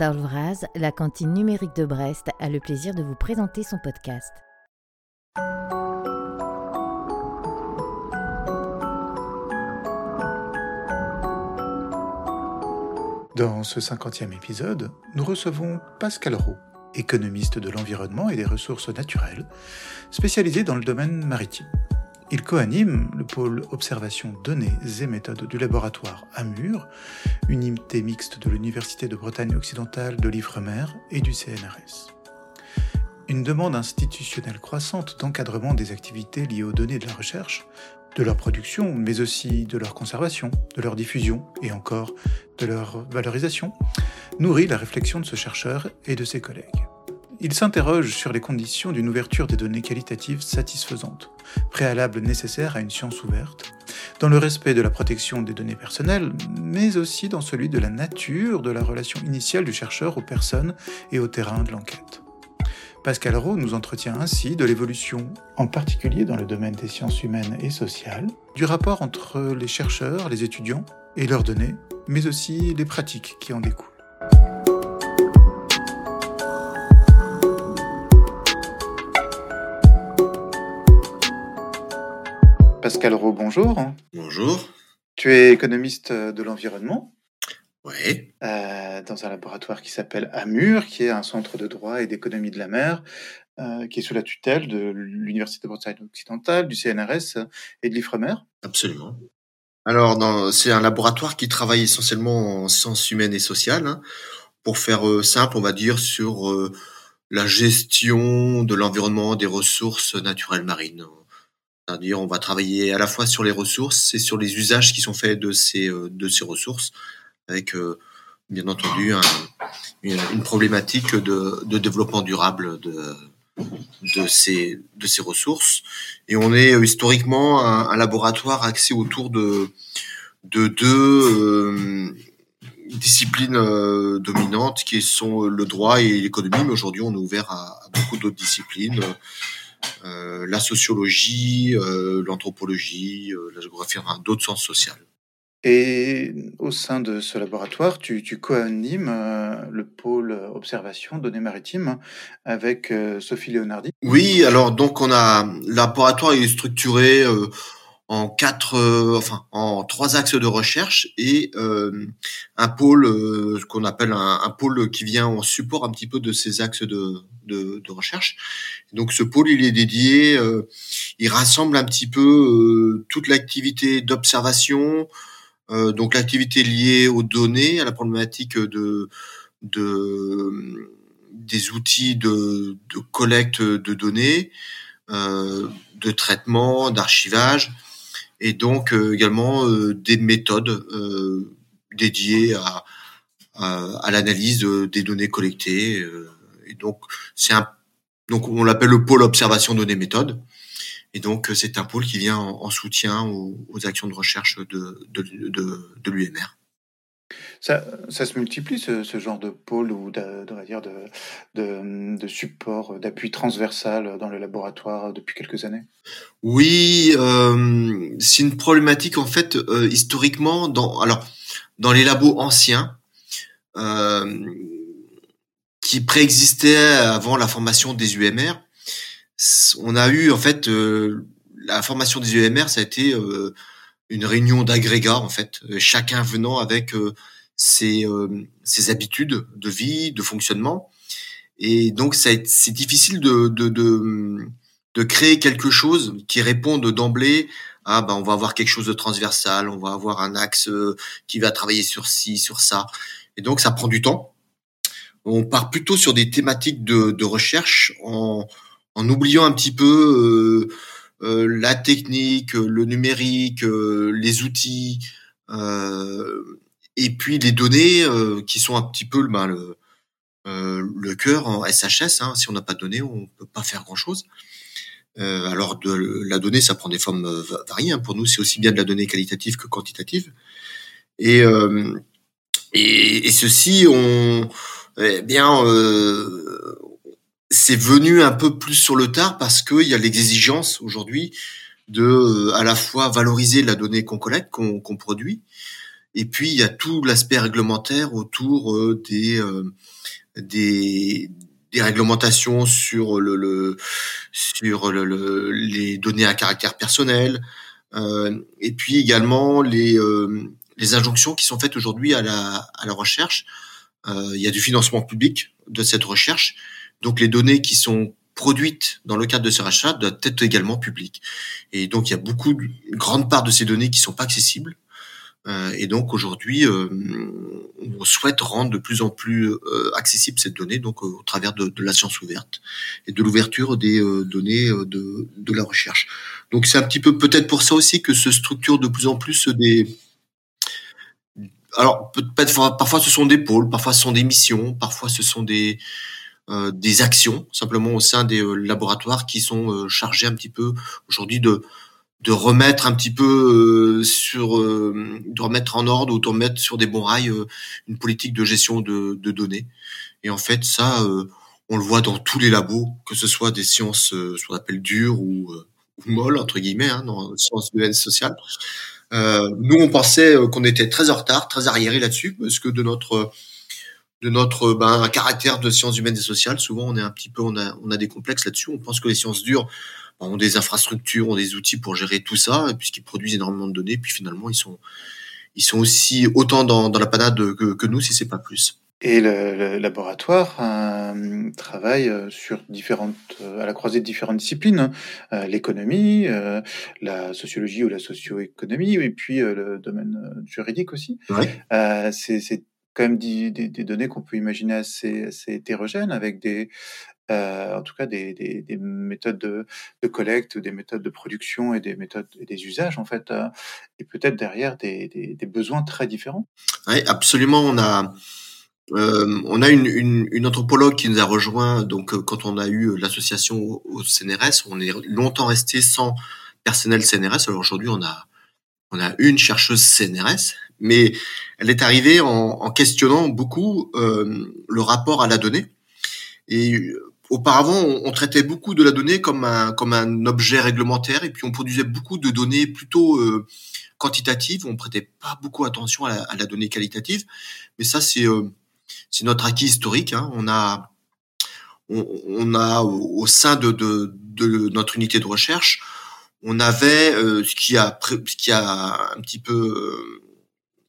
d'Arlvraz, la cantine numérique de Brest a le plaisir de vous présenter son podcast. Dans ce cinquantième épisode, nous recevons Pascal Roux, économiste de l'environnement et des ressources naturelles, spécialisé dans le domaine maritime. Il coanime le pôle observation données et méthodes du laboratoire AMUR, unité mixte de l'Université de Bretagne occidentale de l'Ifremer et du CNRS. Une demande institutionnelle croissante d'encadrement des activités liées aux données de la recherche, de leur production, mais aussi de leur conservation, de leur diffusion et encore de leur valorisation, nourrit la réflexion de ce chercheur et de ses collègues. Il s'interroge sur les conditions d'une ouverture des données qualitatives satisfaisantes, préalable nécessaire à une science ouverte, dans le respect de la protection des données personnelles, mais aussi dans celui de la nature de la relation initiale du chercheur aux personnes et au terrain de l'enquête. Pascal Rowe nous entretient ainsi de l'évolution, en particulier dans le domaine des sciences humaines et sociales, du rapport entre les chercheurs, les étudiants et leurs données, mais aussi les pratiques qui en découlent. Pascal Rowe, bonjour. Bonjour. Tu es économiste de l'environnement. Oui. Euh, dans un laboratoire qui s'appelle AMUR, qui est un centre de droit et d'économie de la mer, euh, qui est sous la tutelle de l'Université de Bretagne occidentale, du CNRS et de l'IFREMER. Absolument. Alors, c'est un laboratoire qui travaille essentiellement en sciences humaines et sociales. Hein. Pour faire euh, simple, on va dire sur la gestion de l'environnement, des ressources naturelles marines. C'est-à-dire, on va travailler à la fois sur les ressources et sur les usages qui sont faits de ces, euh, ressources, avec bien entendu une, problématique de, développement durable de, ces, ressources. Et on est historiquement un, laboratoire axé autour de, de deux disciplines dominantes qui sont le droit et l'économie, mais aujourd'hui on est ouvert à, beaucoup d'autres disciplines. Euh, la sociologie, euh, l'anthropologie, euh, la géographie, enfin, d'autres sciences sociales. Et au sein de ce laboratoire, tu, tu co-animes le pôle observation données maritimes avec Sophie Leonardi. Oui, alors donc on a le laboratoire est structuré en quatre, euh, enfin en trois axes de recherche et euh, un pôle, euh, qu'on appelle un, pôle qui vient en support un petit peu de ces axes de, de, de recherche. Donc ce pôle, il est dédié, il rassemble un petit peu toute l'activité d'observation, donc l'activité liée aux données, à la problématique de, de des outils de, de collecte de données, de traitement, d'archivage et donc euh, également euh, des méthodes euh, dédiées à, l'analyse des données collectées. et donc c'est un donc on l'appelle le pôle observation données méthodes. Et donc c'est un pôle qui vient en, soutien aux, actions de recherche de, de, de l'UMR. Ça, se multiplie, ce, genre de pôle ou de, de, de, de, support, d'appui transversal dans le laboratoire depuis quelques années? Oui, euh, c'est une problématique en fait euh, historiquement dans alors dans les labos anciens euh, qui préexistaient avant la formation des UMR. On a eu en fait euh, la formation des UMR, ça a été euh, une réunion d'agrégats en fait, chacun venant avec ses, ses habitudes de vie, de fonctionnement. Et donc, c'est difficile de, de, de, de, créer quelque chose qui réponde d'emblée à, ben, on va avoir quelque chose de transversal, on va avoir un axe euh, qui va travailler sur ci, sur ça. Et donc, ça prend du temps. On part plutôt sur des thématiques de, de recherche en, en oubliant un petit peu euh, euh, la technique, le numérique, euh, les outils, euh, et puis les données euh, qui sont un petit peu ben, le, euh, le cœur en SHS. Hein, si on n'a pas de données, on peut pas faire grand-chose. Euh, alors la donnée, ça prend des formes euh, variées. Hein. Pour nous, c'est aussi bien de la donnée qualitative que quantitative. Et, euh, ceci, on, eh bien, euh, c'est venu un peu plus sur le tard parce qu'il y a l'exigence aujourd'hui de à la fois valoriser la donnée qu'on collecte, qu'on produit, Et puis il y a tout l'aspect réglementaire autour des des des réglementations sur le, le sur le, les données à caractère personnel, euh, et puis également les euh, les injonctions qui sont faites aujourd'hui à la à la recherche. Euh, il y a du financement public de cette recherche, donc les données qui sont produites dans le cadre de ce rachat doivent être également publiques. Et donc il y a beaucoup, une grande part de ces données qui sont pas accessibles. Euh, et donc aujourd'hui, euh, on souhaite rendre de plus en plus euh, accessible cette donnée, donc au travers de, la science ouverte et de l'ouverture des données de, de, la recherche. Donc c'est un petit peu peut-être pour ça aussi que se structure de plus en plus des alors peut-être parfois ce sont des pôles, parfois ce sont des missions, parfois ce sont des euh, des actions simplement au sein des laboratoires qui sont chargés un petit peu aujourd'hui de de remettre un petit peu euh, sur euh, de remettre en ordre ou de remettre sur des bons rails euh, une politique de gestion de, de, données. Et en fait ça on le voit dans tous les labos que ce soit des sciences ce qu'on appelle dures ou, ou molles entre guillemets hein, dans les sciences de sociale nous on pensait qu'on était très en retard très arriéré là-dessus parce que de notre de notre ben, caractère de sciences humaines et sociales souvent on est un petit peu on a on a des complexes là-dessus on pense que les sciences dures ont des infrastructures, ont des outils pour gérer tout ça, puisqu'ils produisent énormément de données, puis finalement ils sont ils sont aussi autant dans, dans la panade que, que nous, si c'est pas plus. Et le, laboratoire euh, travaille euh, sur différentes, euh, à la croisée de différentes disciplines, hein. l'économie, la sociologie ou la socio-économie, et puis le domaine juridique aussi. Ouais. c'est quand même des, données qu'on peut imaginer assez, hétérogènes, avec des, euh, en tout cas des, des, des méthodes de, de, collecte, des méthodes de production et des méthodes et des usages en fait, euh, et peut-être derrière des, besoins très différents. Oui, absolument. On a euh, on a une, anthropologue qui nous a rejoint. Donc, quand on a eu l'association au, CNRS, on est longtemps resté sans personnel CNRS. Alors aujourd'hui, on a on a une chercheuse CNRS, mais elle est arrivée en, en questionnant beaucoup euh, le rapport à la donnée. Et auparavant, on, traitait beaucoup de la donnée comme un, comme un objet réglementaire et puis on produisait beaucoup de données plutôt euh, quantitatives. On prêtait pas beaucoup attention à la, donnée qualitative. Mais ça, c'est euh, c'est notre acquis historique. Hein. On a on, a au, sein de, de, de, notre unité de recherche, on avait euh, ce qui a ce qui a un petit peu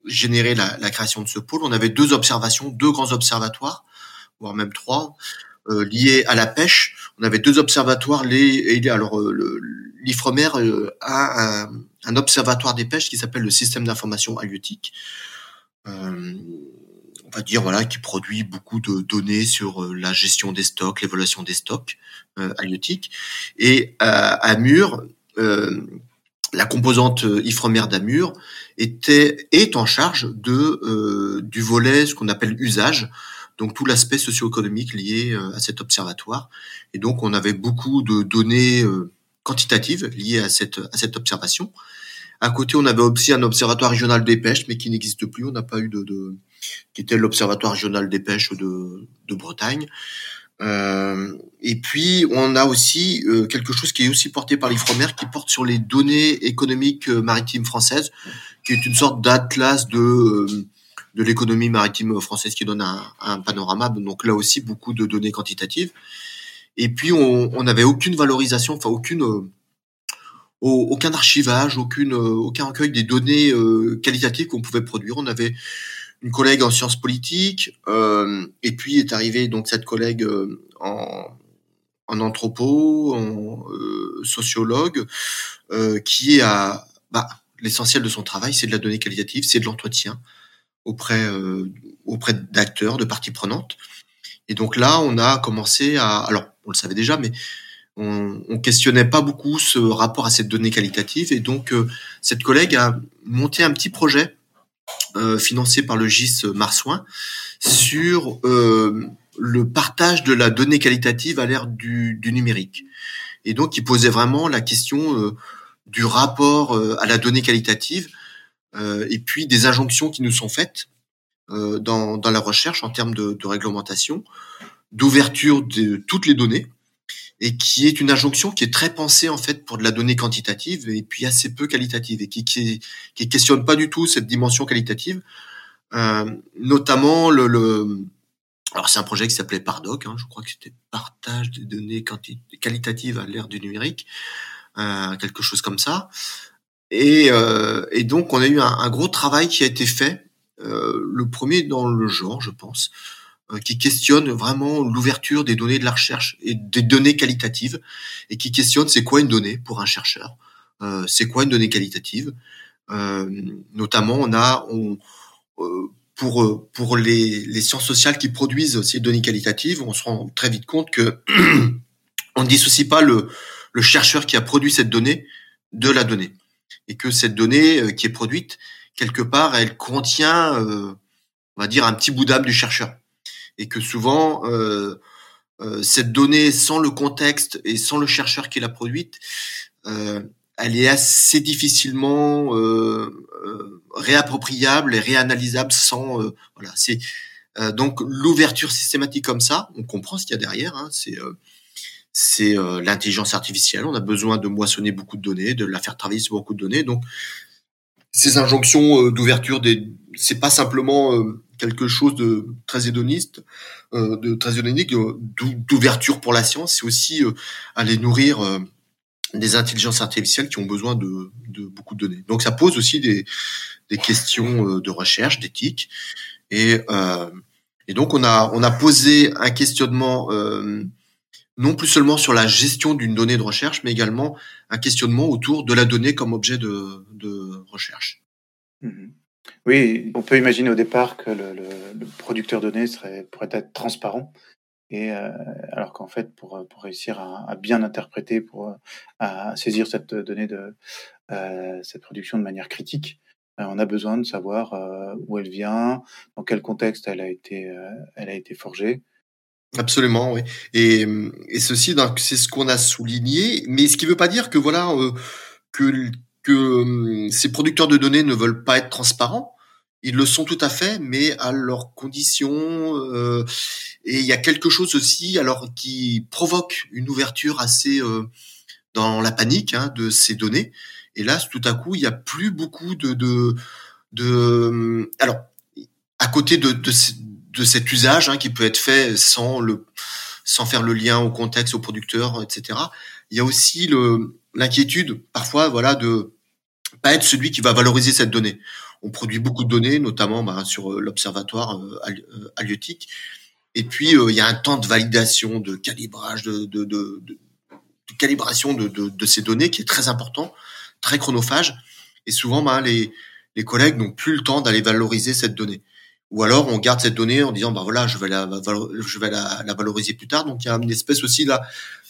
généré la, la création de ce pôle. On avait deux observations, deux grands observatoires, voire même trois euh, liés à la pêche. On avait deux observatoires. Les, alors euh, l'Ifremer euh, a un, un, observatoire des pêches qui s'appelle le système d'information halieutique. Euh, on va dire voilà qui produit beaucoup de données sur la gestion des stocks, l'évaluation des stocks euh, halieutiques. Et à Mur, la composante Ifremer d'Amur était est en charge de du volet ce qu'on appelle usage donc tout l'aspect socio-économique lié euh, à cet observatoire. Et donc on avait beaucoup de données euh, quantitatives liées à cette, à cette observation. À côté, on avait aussi un observatoire régional des pêches, mais qui n'existe plus. On n'a pas eu de, qui était l'observatoire régional des pêches de Bretagne. Euh, et puis, on a aussi euh, quelque chose qui est aussi porté par l'Ifremer, qui porte sur les données économiques maritimes françaises, qui est une sorte d'atlas de de l'économie maritime française qui donne un, un, panorama. Donc là aussi, beaucoup de données quantitatives. Et puis, on n'avait aucune valorisation, enfin aucune, euh, aucun archivage, aucune, euh, aucun recueil des données euh, qualitatives qu'on pouvait produire. On avait une collègue en sciences politiques, euh, et puis est arrivée donc cette collègue en, en anthropo, en sociologue, qui est à bah, l'essentiel de son travail, c'est de la donnée qualitative, c'est de l'entretien auprès euh, auprès d'acteurs, de parties prenantes. Et donc là, on a commencé à, alors on le savait déjà, mais on, on questionnait pas beaucoup ce rapport à cette donnée qualitative. Et donc euh, cette collègue a monté un petit projet euh, financé par le GIS Marsouin sur euh, le partage de la donnée qualitative à l'ère du, numérique. Et donc, il posait vraiment la question euh, du rapport à la donnée qualitative euh, et puis des injonctions qui nous sont faites euh, dans, la recherche en termes de réglementation, d'ouverture de toutes les données, et qui est une injonction qui est très pensée en fait pour de la donnée quantitative et puis assez peu qualitative et qui qui, qui questionne pas du tout cette dimension qualitative, euh, notamment le, le alors c'est un projet qui s'appelait Pardoc, hein, je crois que c'était partage des données qualitatives à l'ère du numérique, euh, quelque chose comme ça. Et, euh, et, donc on a eu un, un, gros travail qui a été fait, euh, le premier dans le genre, je pense, qui questionne vraiment l'ouverture des données de la recherche et des données qualitatives, et qui questionne c'est quoi une donnée pour un chercheur, euh, c'est quoi une donnée qualitative. Euh, notamment, on a on, pour pour les, les, sciences sociales qui produisent ces données qualitatives, on se rend très vite compte que on ne dissocie pas le, le chercheur qui a produit cette donnée de la donnée, et que cette donnée qui est produite quelque part, elle contient, on va dire, un petit bout d'âme du chercheur et que souvent euh, euh, cette donnée sans le contexte et sans le chercheur qui l'a produite, euh, elle est assez difficilement réappropriable et réanalysable sans voilà c'est donc l'ouverture systématique comme ça, on comprend ce qu'il y a derrière. Hein, c'est c'est l'intelligence artificielle. On a besoin de moissonner beaucoup de données, de la faire travailler sur beaucoup de données. Donc ces injonctions d'ouverture des, c'est pas simplement quelque chose de très hédoniste, euh, de très hédonique, d'ouverture pour la science, c'est aussi euh, aller nourrir euh, des intelligences artificielles qui ont besoin de, de, beaucoup de données. Donc ça pose aussi des, des questions de recherche, d'éthique, et, et donc on a on a posé un questionnement non plus seulement sur la gestion d'une donnée de recherche, mais également un questionnement autour de la donnée comme objet de, recherche. Mmh oui, on peut imaginer au départ que le, producteur de données pourrait être transparent, et euh, alors qu'en fait, pour, réussir à, bien interpréter, pour à saisir cette donnée de euh, cette production de manière critique, euh, on a besoin de savoir où elle vient, dans quel contexte elle a été forgée. Absolument, oui. Et, ceci, c'est ce qu'on a souligné, mais ce qui ne veut pas dire que voilà que que hum, ces producteurs de données ne veulent pas être transparents. Ils le sont tout à fait, mais à leurs conditions. Euh, et il y a quelque chose aussi, alors qui provoque une ouverture assez euh, dans la panique hein, de ces données. Et là, tout à coup, il y a plus beaucoup de de, de hum, alors à côté de de, de cet usage hein, qui peut être fait sans le sans faire le lien au contexte, au producteur, etc. Il y a aussi le l'inquiétude parfois voilà de pas être celui qui va valoriser cette donnée. On produit beaucoup de données, notamment bah, sur euh, l'observatoire euh, euh, halieutique. Et puis il y a un temps de validation, de calibrage, de, de, de, de calibration de, ces données qui est très important, très chronophage. Et souvent, bah, les, les collègues n'ont plus le temps d'aller valoriser cette donnée. Ou alors on garde cette donnée en disant bah voilà je vais la je vais la, la valoriser plus tard. Donc il y a une espèce aussi là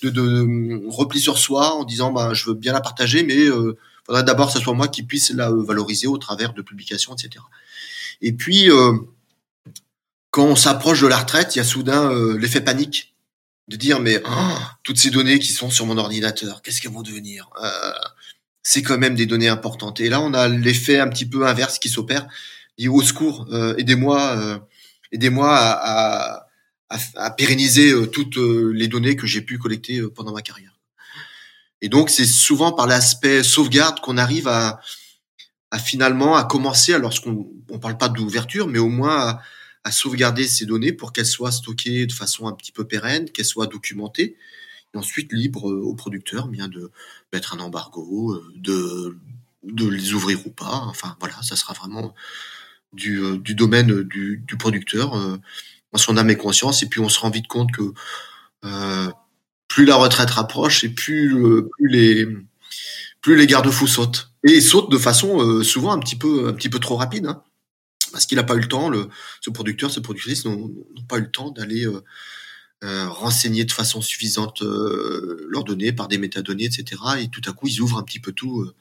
de, de, repli sur soi en disant bah je veux bien la partager mais euh, faudrait d'abord que ce soit moi qui puisse la valoriser au travers de publications etc. Et puis euh, quand on s'approche de la retraite il y a soudain euh, l'effet panique de dire mais oh, toutes ces données qui sont sur mon ordinateur qu'est-ce qu'elles vont devenir? Euh, c'est quand même des données importantes. Et là on a l'effet un petit peu inverse qui s'opère dit au secours, euh, aidez-moi, euh, aidez-moi à, pérenniser euh, toutes les données que j'ai pu collecter pendant ma carrière. Et donc c'est souvent par l'aspect sauvegarde qu'on arrive à, finalement à commencer, alors qu'on on parle pas d'ouverture, mais au moins à, sauvegarder ces données pour qu'elles soient stockées de façon un petit peu pérenne, qu'elles soient documentées, et ensuite libre aux producteurs bien de mettre un embargo, de les ouvrir ou pas. Enfin voilà, ça sera vraiment du, euh, du domaine du, du producteur, euh, en son âme et conscience, et puis on se rend vite compte que euh, plus la retraite rapproche et plus, les plus les garde-fous sautent. Et ils sautent de façon souvent un petit peu un petit peu trop rapide hein, parce qu'il n'a pas eu le temps le ce producteur ce productrice n'ont pas eu le temps d'aller euh, renseigner de façon suffisante euh, leurs données par des métadonnées etc et tout à coup ils ouvrent un petit peu tout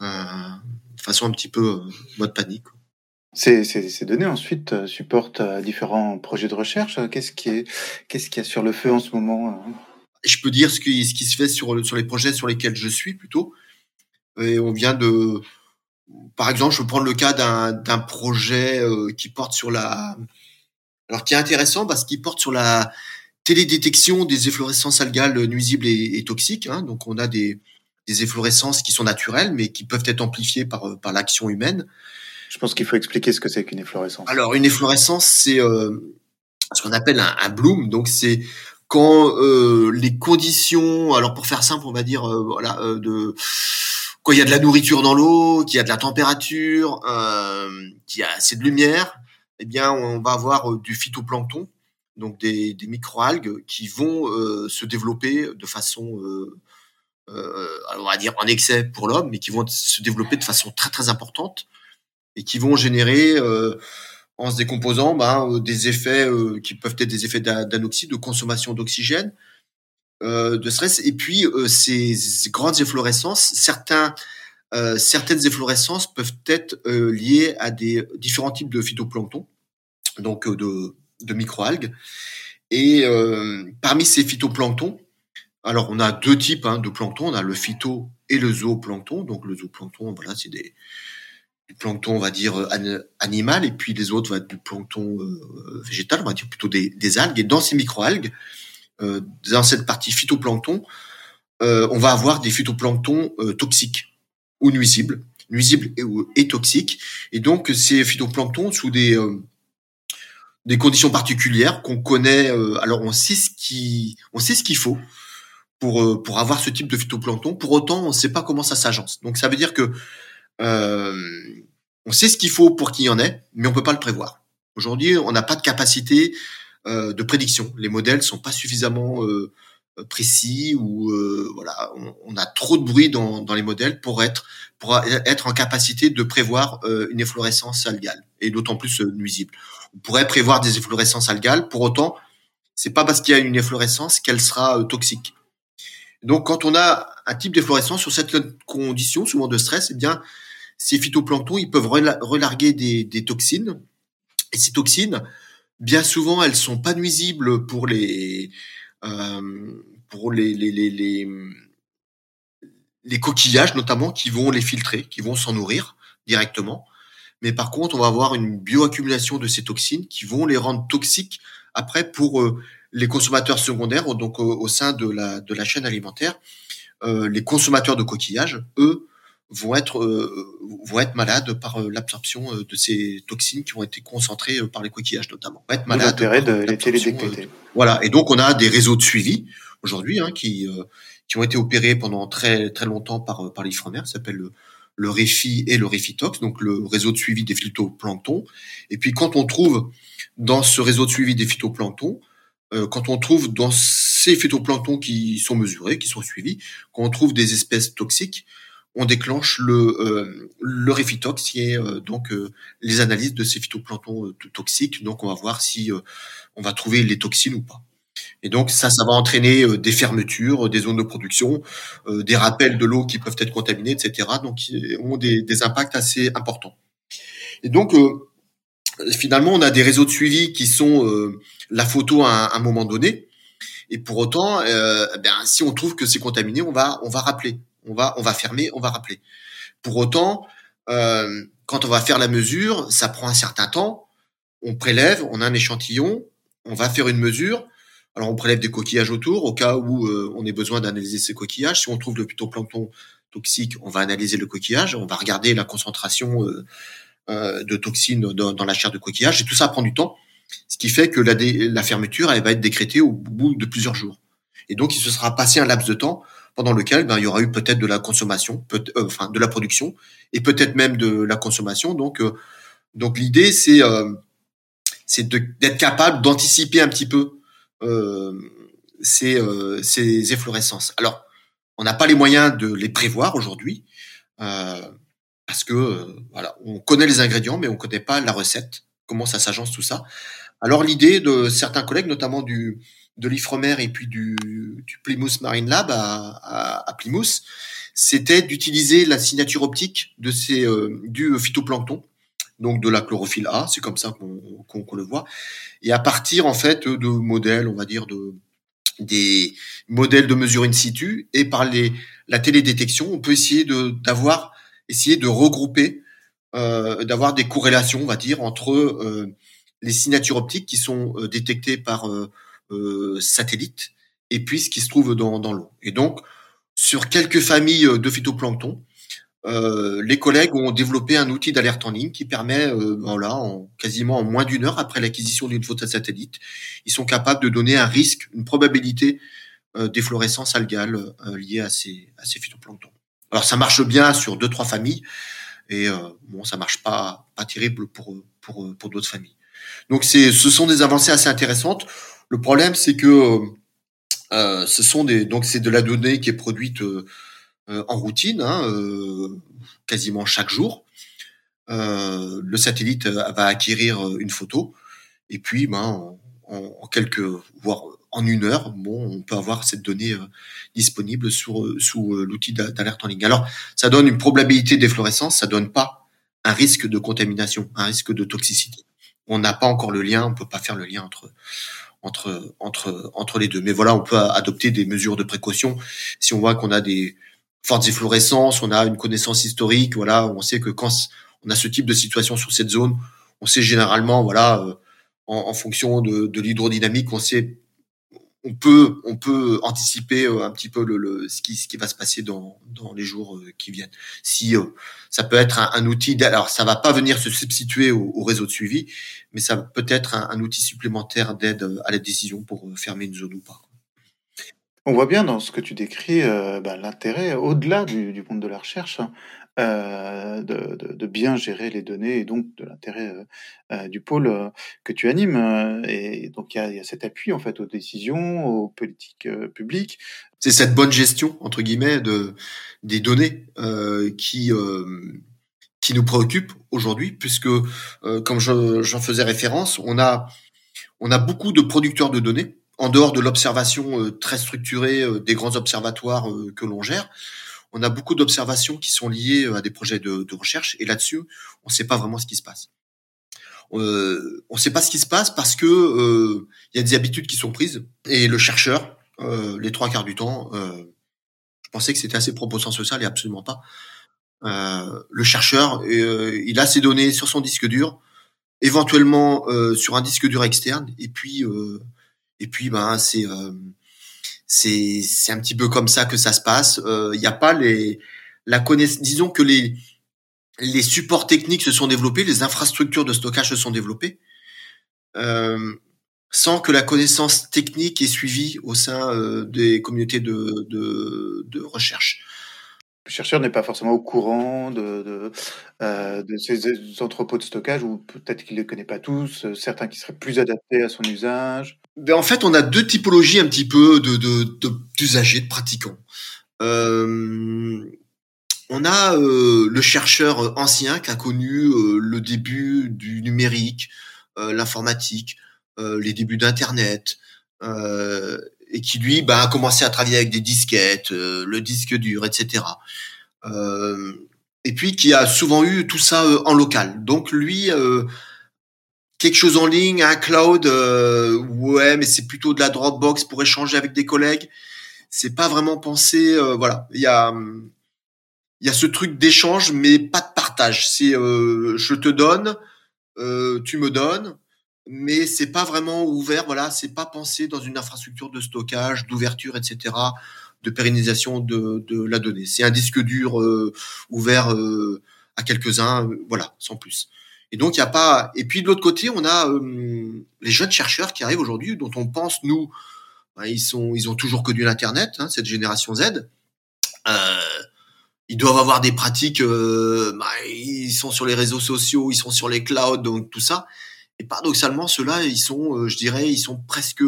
de façon un petit peu mode panique ces, données ensuite euh, supportent euh, différents projets de recherche. Qu'est-ce qui est, qu'est-ce qu'il y a sur le feu en ce moment euh? Je peux dire ce qui, ce qui se fait sur, sur les projets sur lesquels je suis plutôt. Et on vient de, par exemple, je peux prendre le cas d'un, d'un projet qui porte sur la, alors qui est intéressant parce qu'il porte sur la télédétection des efflorescences algales nuisibles et, toxiques. Hein. donc on a des, des efflorescences qui sont naturelles, mais qui peuvent être amplifiées par, par l'action humaine. Je pense qu'il faut expliquer ce que c'est qu'une efflorescence. Alors une efflorescence, c'est euh, ce qu'on appelle un, un, bloom. Donc c'est quand euh, les conditions, alors pour faire simple, on va dire euh, voilà de quand il y a de la nourriture dans l'eau, qu'il y a de la température, qu'il y a assez de lumière, eh bien on va avoir du phytoplancton, donc des, des microalgues qui vont se développer de façon on va dire en excès pour l'homme, mais qui vont se développer de façon très très importante et qui vont générer euh, en se décomposant ben, euh, des effets euh, qui peuvent être des effets d'anoxie, de consommation d'oxygène, de stress, et puis ces grandes efflorescences, certaines efflorescences peuvent être liées à des différents types de phytoplancton, donc de, de microalgues. Et parmi ces phytoplanctons, alors on a deux types hein, de plancton, on a le phyto et le zooplancton. Donc le zooplancton, voilà, c'est des du plancton, on va dire, euh, animal, et puis les autres vont être du plancton euh, végétal, on va dire plutôt des, algues. Et dans ces microalgues, euh, dans cette partie phytoplancton, on va avoir des phytoplanctons toxiques ou nuisibles, nuisibles et, toxiques. Et donc ces phytoplanctons, sous des des conditions particulières qu'on connaît, alors on sait ce qui, on sait ce qu'il faut pour pour avoir ce type de phytoplancton. Pour autant, on ne sait pas comment ça s'agence. Donc ça veut dire que euh, on sait ce qu'il faut pour qu'il y en ait, mais on peut pas le prévoir. Aujourd'hui, on n'a pas de capacité euh, de prédiction. Les modèles sont pas suffisamment euh, précis ou voilà, on, a trop de bruit dans, les modèles pour être pour être en capacité de prévoir une efflorescence algale et d'autant plus nuisible. On pourrait prévoir des efflorescences algales, pour autant, c'est pas parce qu'il y a une efflorescence qu'elle sera toxique. Donc, quand on a un type d'efflorescence sur cette condition, souvent de stress, eh bien, ces phytoplanctons, ils peuvent relarguer des, toxines. Et ces toxines, bien souvent, elles sont pas nuisibles pour les euh, pour les les, les les, coquillages notamment qui vont les filtrer, qui vont s'en nourrir directement. Mais par contre, on va avoir une bioaccumulation de ces toxines qui vont les rendre toxiques après pour euh, les consommateurs secondaires, donc au, sein de la, de la chaîne alimentaire. Euh, les consommateurs de coquillages, eux, vont être euh, vont être malades par euh, l'absorption euh, de ces toxines qui ont été concentrées par les coquillages notamment. Vont être malades. L'intérêt de les télédétecter. voilà. Et donc on a des réseaux de suivi aujourd'hui hein, qui qui ont été opérés pendant très très longtemps par par l'Ifremer, s'appelle le, le REFI et le REFITOX, donc le réseau de suivi des phytoplanctons. Et puis quand on trouve dans ce réseau de suivi des phytoplanctons, quand on trouve dans ces phytoplanctons qui sont mesurés, qui sont suivis, quand on trouve des espèces toxiques, on déclenche le, euh, le qui est euh, donc euh, les analyses de ces phytoplanctons toxiques. Donc on va voir si on va trouver les toxines ou pas. Et donc ça, ça va entraîner des fermetures, des zones de production, des rappels de l'eau qui peuvent être contaminés, etc. Donc qui ont des, impacts assez importants. Et donc finalement, on a des réseaux de suivi qui sont la photo à un, moment donné. Et pour autant, ben, si on trouve que c'est contaminé, on va on va rappeler on va, on va fermer, on va rappeler. Pour autant, euh, quand on va faire la mesure, ça prend un certain temps. On prélève, on a un échantillon, on va faire une mesure. Alors on prélève des coquillages autour au cas où euh, on ait besoin d'analyser ces coquillages. Si on trouve le phytoplancton toxique, on va analyser le coquillage, on va regarder la concentration euh, de toxines dans, la chair de coquillage. Et tout ça prend du temps, ce qui fait que la, la fermeture elle va être décrétée au bout de plusieurs jours. Et donc il se sera passé un laps de temps pendant lequel ben, il y aura eu peut-être de la consommation, peut euh, enfin de la production et peut-être même de la consommation. Donc, euh, donc l'idée c'est euh, c'est d'être capable d'anticiper un petit peu ces, ces efflorescences. Alors, on n'a pas les moyens de les prévoir aujourd'hui parce que voilà, on connaît les ingrédients, mais on connaît pas la recette, comment ça s'agence tout ça. Alors l'idée de certains collègues, notamment du de l'Ifremer et puis du, du, Plymouth Marine Lab à, à, Plymouth, c'était d'utiliser la signature optique de ces euh, du phytoplancton, donc de la chlorophylle A, c'est comme ça qu'on le voit, et à partir en fait de modèles, on va dire de des modèles de mesure in situ et par les la télédétection, on peut essayer de d'avoir essayer de regrouper, euh, d'avoir des corrélations, on va dire, entre euh, les signatures optiques qui sont détectées par satellites et puis ce qui se trouve dans, dans l'eau. Et donc, sur quelques familles de phytoplancton, euh, les collègues ont développé un outil d'alerte en ligne qui permet, euh, voilà, en, quasiment en moins d'une heure après l'acquisition d'une photo satellite, ils sont capables de donner un risque, une probabilité euh, d'efflorescence algale euh, liée à ces, à ces phytoplanctons. Alors ça marche bien sur deux trois familles et euh, bon ça marche pas pas terrible pour pour pour d'autres familles. Donc c'est ce sont des avancées assez intéressantes. Le problème c'est que euh, ce sont donc c'est de la donnée qui est produite euh, euh, en routine, hein, quasiment chaque jour. le satellite va acquérir une photo et puis ben en, quelques voire en une heure, bon, on peut avoir cette donnée disponible sous, sous l'outil d'alerte en ligne. Alors, ça donne une probabilité d'efflorescence, ça donne pas un risque de contamination, un risque de toxicité. On n'a pas encore le lien, on peut pas faire le lien entre entre entre entre les deux. Mais voilà, on peut adopter des mesures de précaution si on voit qu'on a des fortes efflorescences, on a une connaissance historique, voilà, on sait que quand on a ce type de situation sur cette zone, on sait généralement, voilà, euh, en, en fonction de, de l'hydrodynamique, on sait on peut on peut anticiper euh, un petit peu le, le, ce qui ce qui va se passer dans dans les jours euh, qui viennent. Si euh, ça peut être un, outil, alors ça va pas venir se substituer au, au réseau de suivi, mais ça peut être un, un outil supplémentaire d'aide à la décision pour fermer une zone ou pas. On voit bien dans ce que tu décris euh, ben, l'intérêt, au-delà du, du, monde de la recherche, hein, euh, de, bien gérer les données et donc de l'intérêt euh, du pôle que tu animes. Et donc il y a, cet appui en fait aux décisions, aux politiques publiques. C'est cette bonne gestion entre guillemets de des données qui qui nous préoccupe aujourd'hui, puisque comme j'en faisais référence, on a on a beaucoup de producteurs de données en dehors de l'observation euh, très structurée euh, des grands observatoires euh, que l'on gère, on a beaucoup d'observations qui sont liées à des projets de, recherche et là-dessus, on ne sait pas vraiment ce qui se passe. Euh, on ne sait pas ce qui se passe parce que il euh, y a des habitudes qui sont prises et le chercheur, euh, les trois quarts du temps, je pensais que c'était assez proportion sociale et absolument pas. le chercheur, il a ses données sur son disque dur, éventuellement sur un disque dur externe et puis et puis, ben, c'est euh, c'est c'est un petit peu comme ça que ça se passe. Il euh, n'y a pas les la connaissance. Disons que les les supports techniques se sont développés, les infrastructures de stockage se sont développées, euh, sans que la connaissance technique ait suivi au sein euh, des communautés de, de, de recherche le chercheur n'est pas forcément au courant de, de, euh, de ces entrepôts de stockage, ou peut-être qu'il ne les connaît pas tous, euh, certains qui seraient plus adaptés à son usage. Ben en fait, on a deux typologies un petit peu de, d'usagers, de, de, pratiquants. Euh, on a euh, le chercheur ancien qui a connu euh, le début du numérique, l'informatique, les débuts d'Internet, et qui lui bah, a commencé à travailler avec des disquettes, le disque dur, etc. Et puis qui a souvent eu tout ça en local. Donc lui, quelque chose en ligne, un cloud, euh, ouais, mais c'est plutôt de la Dropbox pour échanger avec des collègues. C'est pas vraiment pensé. voilà, il y a il y a ce truc d'échange, mais pas de partage. C'est je te donne, tu me donnes mais c'est pas vraiment ouvert. Voilà, c'est pas pensé dans une infrastructure de stockage, d'ouverture, etc., de pérennisation de, de la donnée. C'est un disque dur euh, ouvert euh, à quelques-uns, euh, voilà, sans plus. Et donc il y a pas. Et puis de l'autre côté, on a euh, les jeunes chercheurs qui arrivent aujourd'hui, dont on pense nous, ben, ils sont, ils ont toujours connu l'internet, hein, cette génération Z. ils doivent avoir des pratiques. Ben, ils sont sur les réseaux sociaux, ils sont sur les clouds, donc tout ça. Et paradoxalement, ceux-là, ils sont, euh, je dirais, ils sont presque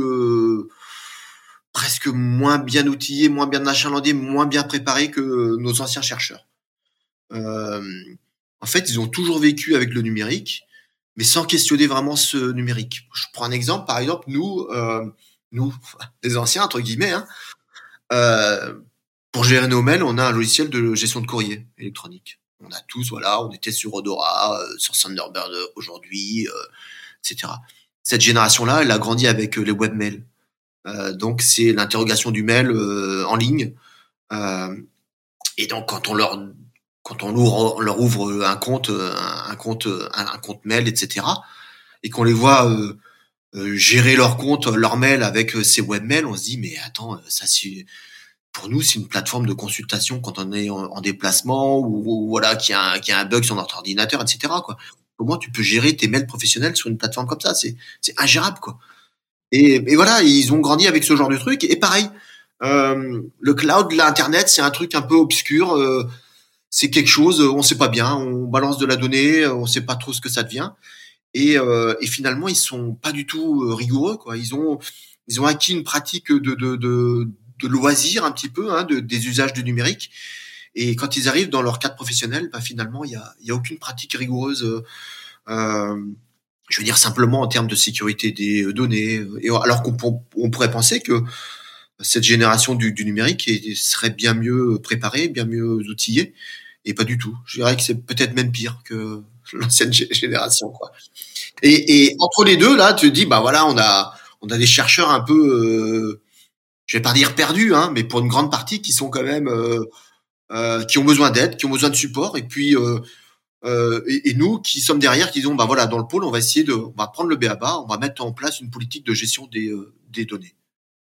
presque moins bien outillés, moins bien achalandés, moins bien préparés que nos anciens chercheurs. Euh, en fait, ils ont toujours vécu avec le numérique, mais sans questionner vraiment ce numérique. Je prends un exemple, par exemple, nous, euh, nous, les anciens entre guillemets, hein, euh, pour gérer nos mails, on a un logiciel de gestion de courrier électronique. On a tous, voilà, on était sur Odora, euh, sur Thunderbird aujourd'hui, etc. Cette génération-là, elle a grandi avec les webmails. Donc c'est l'interrogation du mail en ligne. Et donc quand on leur quand on leur, ouvre un compte, un, compte, un, compte mail, etc. Et qu'on les voit gérer leur compte, leur mail avec ces webmails, on se dit mais attends, ça c'est pour nous c'est une plateforme de consultation quand on est en, déplacement ou, voilà qui a a un bug sur notre ordinateur, etc. Quoi. Comment tu peux gérer tes mails professionnels sur une plateforme comme ça? C'est ingérable quoi. Et, voilà, ils ont grandi avec ce genre de truc. Et pareil, euh, le cloud, l'internet, c'est un truc un peu obscur. Euh, c'est quelque chose, on sait pas bien. On balance de la donnée, on sait pas trop ce que ça devient. Et, euh, et finalement, ils sont pas du tout euh, rigoureux. Quoi. Ils ont ils ont acquis une pratique de de, de, de loisir un petit peu, hein, de, des usages du numérique. Et quand ils arrivent dans leur cadre professionnel, bah, finalement, il y a, y a aucune pratique rigoureuse. Euh, je veux dire simplement en termes de sécurité des données. Et alors qu'on on pourrait penser que cette génération du, numérique serait bien mieux préparée, bien mieux outillée, et pas du tout. Je dirais que c'est peut-être même pire que l'ancienne génération, quoi. Et, et, entre les deux, là, tu te dis, bah voilà, on a, on a des chercheurs un peu, euh, je vais pas dire perdus, hein, mais pour une grande partie qui sont quand même, euh, euh, qui ont besoin d'aide, qui ont besoin de support, et puis euh, euh, et, et, nous qui sommes derrière, qui disons, bah voilà, dans le pôle, on va essayer de, on va prendre le BABA, on va mettre en place une politique de gestion des, euh, des données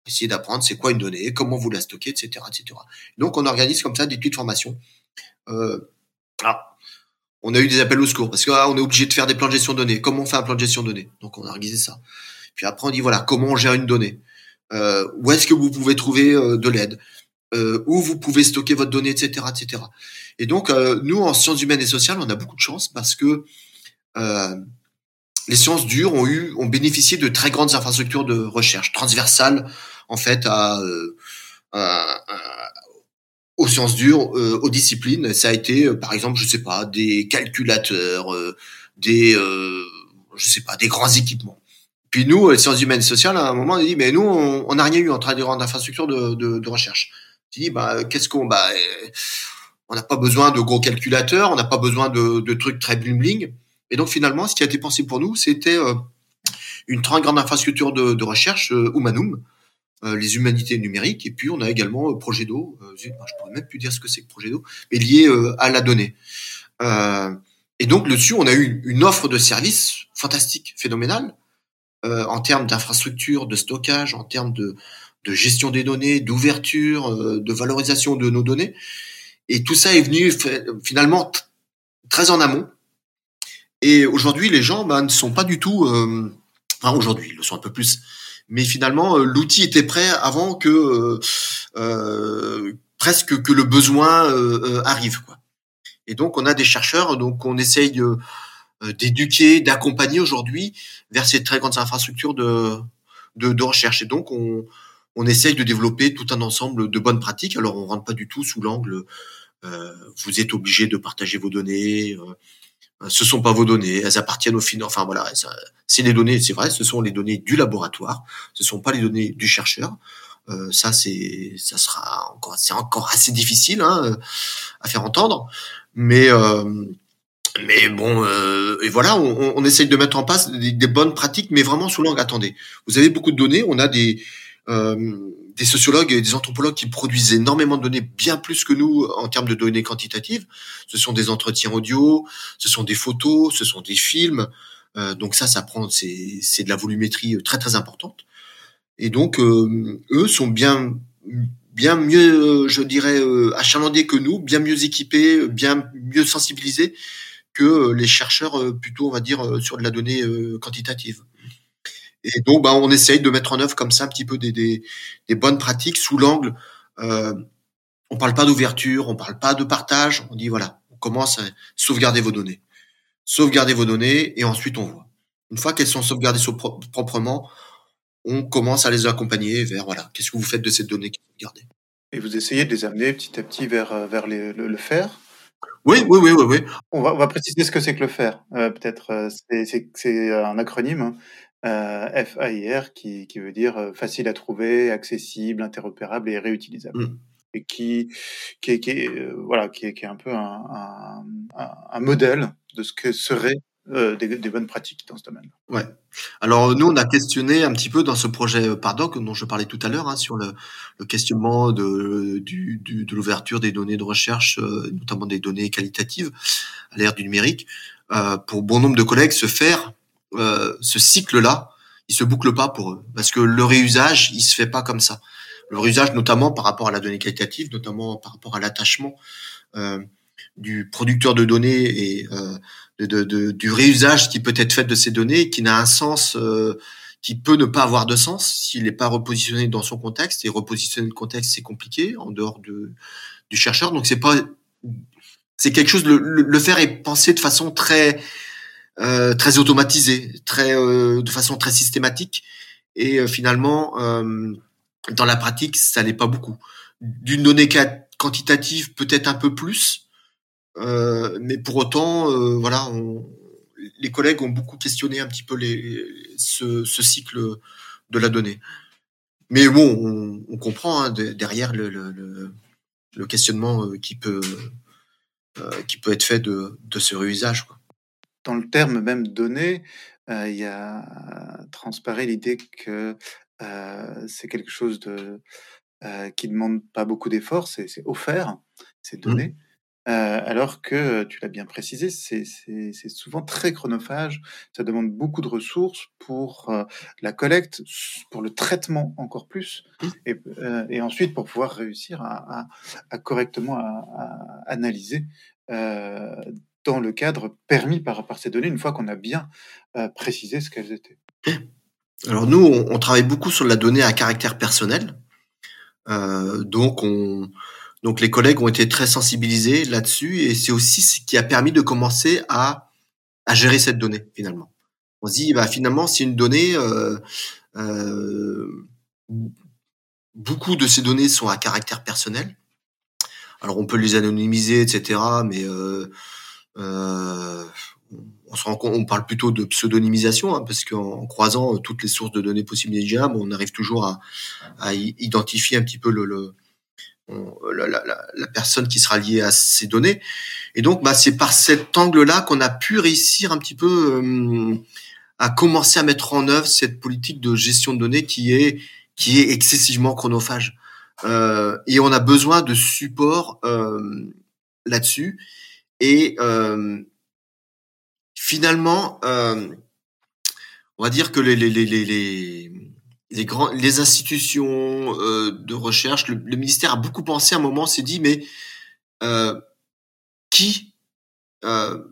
essayer d'apprendre c'est quoi une donnée, comment vous la stockez, etc., etc. Donc on organise comme ça des petites formations. Euh, alors, on a eu des appels au secours parce qu'on ah, est obligé de faire des plans de gestion de données. Comment on fait un plan de gestion de données? Donc on a organisé ça. Puis après on dit voilà comment on gère une donnée. Euh, où est-ce que vous pouvez trouver euh, de l'aide? Euh, Où vous pouvez stocker votre donnée, etc., etc. Et donc euh, nous en sciences humaines et sociales, on a beaucoup de chance parce que les sciences dures ont eu, ont bénéficié de très grandes infrastructures de recherche transversales en fait à, à aux sciences dures, euh, aux disciplines. Ça a été, euh, par exemple, je sais pas, des calculateurs, euh, des, je sais pas, des grands équipements. Puis nous, les sciences humaines et sociales, à un moment, on a dit, mais nous, on n'a rien eu en train de grandes infrastructures de, de, de recherche. Tu dis, bah, qu'est-ce qu'on, bah, on n'a pas besoin de gros calculateurs, on n'a pas besoin de, de trucs très bling bling. Et donc finalement, ce qui a été pensé pour nous, c'était une très grande infrastructure de, de recherche, Humanum, les humanités numériques, et puis on a également euh, Projet d'eau, euh, je pourrais même plus dire ce que c'est que Projet d'eau, mais lié à la donnée. et donc dessus, on a eu une offre de services fantastique, phénoménale, en termes d'infrastructure, de stockage, en termes de, de gestion des données, d'ouverture, de valorisation de nos données. Et tout ça est venu finalement très en amont. Et aujourd'hui, les gens ben, ne sont pas du tout... Euh, enfin, aujourd'hui, ils le sont un peu plus mais finalement euh, l'outil était prêt avant que euh, euh, presque que le besoin arrive quoi. Et donc on a des chercheurs donc on essaye d'éduquer, d'accompagner aujourd'hui vers ces très grandes infrastructures de, de, de recherche. Et donc on, on essaye de développer tout un ensemble de bonnes pratiques. Alors on rentre pas du tout sous l'angle euh, vous êtes obligé de partager vos données, euh, ce sont pas vos données, elles appartiennent au financement. Enfin voilà, c'est les données, c'est vrai, ce sont les données du laboratoire, ce sont pas les données du chercheur. Euh, ça c'est, ça sera encore, c'est encore assez difficile hein, euh, à faire entendre, mais euh, mais bon, euh, et voilà, on, on, essaye de mettre en place des, des bonnes pratiques, mais vraiment sous l'angle. Attendez, vous avez beaucoup de données, on a des euh, des sociologues et des anthropologues qui produisent énormément de données, bien plus que nous en termes de données quantitatives. Ce sont des entretiens audio, ce sont des photos, ce sont des films. Euh, donc ça, ça prend, c'est, de la volumétrie très très importante. Et donc euh, eux sont bien bien mieux, je dirais, euh, achalandés que nous, bien mieux équipés, bien mieux sensibilisés que les chercheurs plutôt, on va dire, sur de la donnée quantitative. Et donc, bah, on essaye de mettre en œuvre comme ça un petit peu des, des, des bonnes pratiques sous l'angle. Euh, on parle pas d'ouverture, on parle pas de partage. On dit voilà, on commence à sauvegarder vos données, sauvegarder vos données, et ensuite on voit. Une fois qu'elles sont sauvegardées proprement, on commence à les accompagner vers voilà, qu'est-ce que vous faites de ces données qui sont gardées. Et vous essayez de les amener petit à petit vers euh, vers les, le, le faire. Oui, oui, oui, oui, oui. On va, on va préciser ce que c'est que le faire. Euh, Peut-être euh, c'est un acronyme. Euh, FAIR qui, qui veut dire euh, facile à trouver, accessible, interopérable et réutilisable. Mmh. Et qui, qui, est, qui, est, euh, voilà, qui, est, qui est un peu un, un, un, modèle de ce que seraient euh, des, des, bonnes pratiques dans ce domaine. Ouais. Alors nous, on a questionné un petit peu dans ce projet Pardoc dont je parlais tout à l'heure hein, sur le, le, questionnement de, du, du, de l'ouverture des données de recherche, euh, notamment des données qualitatives à l'ère du numérique. Euh, pour bon nombre de collègues, se faire euh, ce cycle-là, il se boucle pas pour eux parce que le réusage, il se fait pas comme ça. Le réusage, notamment par rapport à la donnée qualitative, notamment par rapport à l'attachement euh, du producteur de données et euh, de, de, du réusage qui peut être fait de ces données, qui n'a un sens, euh, qui peut ne pas avoir de sens s'il n'est pas repositionné dans son contexte. Et repositionner le contexte, c'est compliqué en dehors de, du chercheur. Donc c'est pas, c'est quelque chose. Le, le, faire est pensé de façon très euh, très automatisée, très euh, de façon très systématique. Et euh, finalement, dans la pratique, ça n'est pas beaucoup. D'une donnée quantitative, peut-être un peu plus, mais pour autant, voilà, on, les collègues ont beaucoup questionné un petit peu les, ce, ce cycle de la donnée. Mais bon, on, on comprend hein, derrière le, le, le, questionnement qui peut qui peut être fait de, de ce réusage. Quoi dans le terme même donné, euh, il y a transparaît l'idée que euh, c'est quelque chose de euh, qui demande pas beaucoup d'efforts, c'est offert, c'est mmh. donné. alors que, tu l'as bien précisé, c'est souvent très chronophage, ça demande beaucoup de ressources pour la collecte, pour le traitement encore plus, mmh. et, et ensuite pour pouvoir réussir à, à, correctement à, analyser dans le cadre permis par, par ces données, une fois qu'on a bien euh, précisé ce qu'elles étaient. Alors nous, on, travaille beaucoup sur la donnée à caractère personnel. Euh, donc, on, donc les collègues ont été très sensibilisés là-dessus et c'est aussi ce qui a permis de commencer à, gérer cette donnée finalement. On se dit, bah, finalement, c'est une donnée, euh, beaucoup de ces données sont à caractère personnel. Alors on peut les anonymiser, etc. Mais euh, on se rend compte, on parle plutôt de pseudonymisation, hein, parce qu'en croisant toutes les sources de données possibles et on arrive toujours à, à, identifier un petit peu le, le la, la, la, personne qui sera liée à ces données. Et donc, bah, c'est par cet angle-là qu'on a pu réussir un petit peu euh, à commencer à mettre en œuvre cette politique de gestion de données qui est qui est excessivement chronophage. Euh, et on a besoin de support euh, là-dessus. Et euh, finalement, euh, on va dire que les, les, les, les, les, grands, les institutions euh, de recherche, le, ministère a beaucoup pensé à un moment, s'est dit, mais euh, qui euh,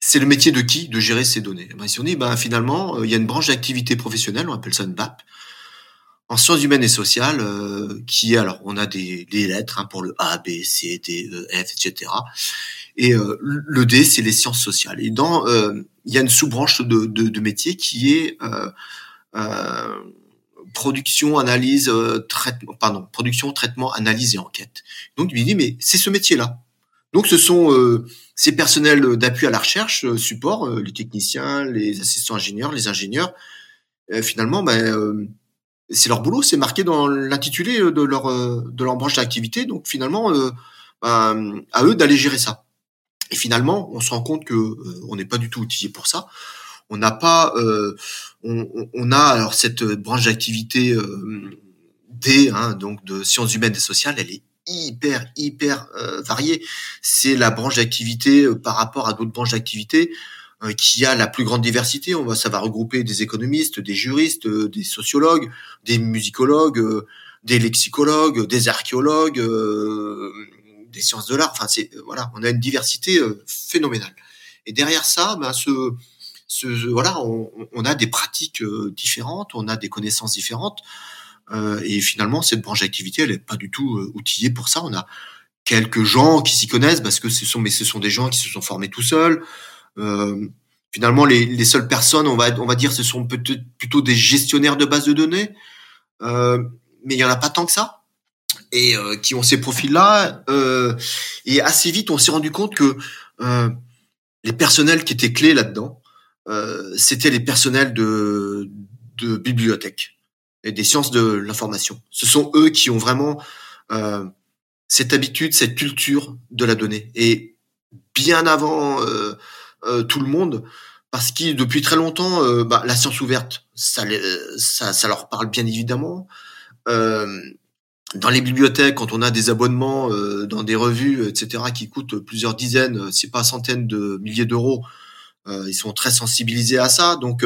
c'est le métier de qui de gérer ces données? Ben, Si on dit, ben, finalement, euh, il y a une branche d'activité professionnelle, on appelle ça une BAP, en sciences humaines et sociales, euh, qui alors, on a des, des lettres hein, pour le A, B, C, D, E, F, etc. Et euh, le D, c'est les sciences sociales. Et dans, euh, il y a une sous-branche de, de, de, métier qui est euh, production, analyse, traitement, pardon, production, traitement, analyse et enquête. Donc, il me dit, mais c'est ce métier-là. Donc, ce sont ces personnels d'appui à la recherche, support, les techniciens, les assistants ingénieurs, les ingénieurs. finalement, ben, c'est leur boulot, c'est marqué dans l'intitulé de leur de leur branche d'activité. Donc, finalement, ben, à eux d'aller gérer ça. Et finalement, on se rend compte que euh, on n'est pas du tout outillé pour ça. On n'a pas, euh, on, on, a alors cette branche d'activité euh, D, hein, donc de sciences humaines et sociales, elle est hyper hyper euh, variée. C'est la branche d'activité euh, par rapport à d'autres branches d'activité qui a la plus grande diversité. On va, ça va regrouper des économistes, des juristes, des sociologues, des musicologues, des lexicologues, des archéologues des sciences de l'art. Enfin, c'est euh, voilà, on a une diversité euh, phénoménale. Et derrière ça, ben, ce, ce voilà, on, a des pratiques euh, différentes, on a des connaissances différentes. et finalement, cette branche d'activité, elle est pas du tout outillée pour ça. On a quelques gens qui s'y connaissent parce que ce sont, mais ce sont des gens qui se sont formés tout seuls. Euh, finalement, les, les, seules personnes, on va, on va dire, ce sont peut-être plutôt des gestionnaires de bases de données, euh, mais il y en a pas tant que ça et euh, qui ont ces profils-là. Euh, et assez vite, on s'est rendu compte que euh, les personnels qui étaient clés là-dedans, euh, c'était les personnels de, de bibliothèque et des sciences de l'information. Ce sont eux qui ont vraiment euh, cette habitude, cette culture de la donnée. Et bien avant tout le monde, parce que depuis très longtemps, bah, la science ouverte, ça, ça, ça, leur parle bien évidemment. Euh, dans les bibliothèques, quand on a des abonnements euh, dans des revues, etc., qui coûtent plusieurs dizaines, si pas centaines de milliers d'euros, euh, ils sont très sensibilisés à ça. Donc,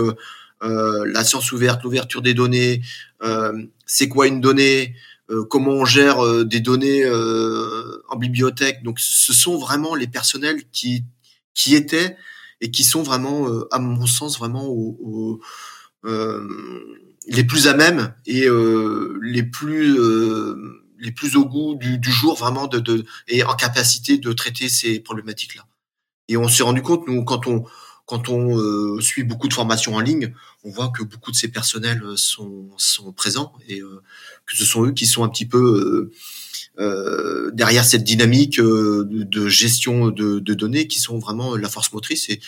la science ouverte, l'ouverture des données, c'est quoi une donnée, comment on gère des données en bibliothèque. Donc, ce sont vraiment les personnels qui qui étaient et qui sont vraiment, à mon sens, vraiment au, les plus à même et les plus les plus au goût du, du jour vraiment de, de, et en capacité de traiter ces problématiques là. Et on s'est rendu compte nous quand on quand on euh, suit beaucoup de formations en ligne, on voit que beaucoup de ces personnels euh, sont, sont présents et euh, que ce sont eux qui sont un petit peu euh, derrière cette dynamique de gestion de, de, données qui sont vraiment la force motrice. Et,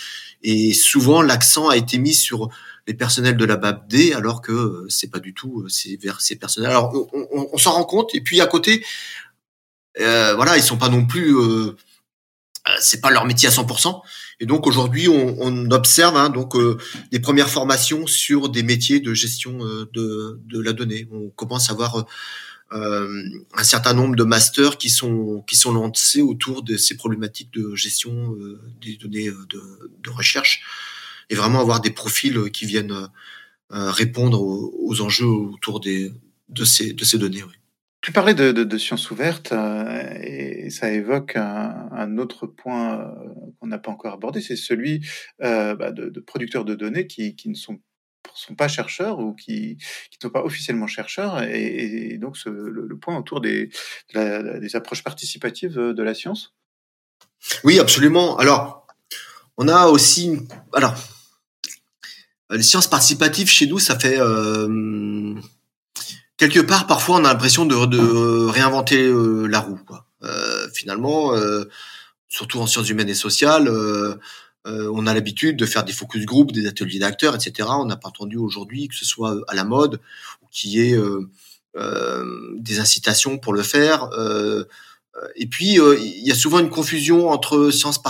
et souvent, l'accent a été mis sur les personnels de la BAPD, alors que c'est pas du tout c'est vers ces personnels. Alors, on, on, on s'en rend compte. Et puis à côté, voilà, ils sont pas non plus euh, c'est pas leur métier à 100%. Et donc aujourd'hui, on, on, observe hein, donc euh, des premières formations sur des métiers de gestion euh, de, de, la donnée. On commence à avoir euh, un certain nombre de masters qui sont qui sont lancés autour de ces problématiques de gestion des données de, de, recherche et vraiment avoir des profils qui viennent répondre aux, aux, enjeux autour des de ces de ces données. Oui. Tu parlais de, de, de sciences ouvertes euh, et ça évoque un, un autre point euh, qu'on n'a pas encore abordé, c'est celui euh, bah, de, de, producteurs de données qui, qui ne sont, sont pas chercheurs ou qui ne sont pas officiellement chercheurs, et, et donc ce, le, le, point autour des, la, des approches participatives de la science? Oui, absolument. Alors, on a aussi, une... alors, les sciences participatives chez nous, ça fait euh, quelque part, parfois, on a l'impression de, de, réinventer euh, la roue. Quoi. Euh, finalement, euh, surtout en sciences humaines et sociales, euh, euh, on a l'habitude de faire des focus group, des ateliers d'acteurs, etc. On n'a pas entendu aujourd'hui que ce soit à la mode ou qu'il y ait des incitations pour le faire. et puis, il y a souvent une confusion entre sciences,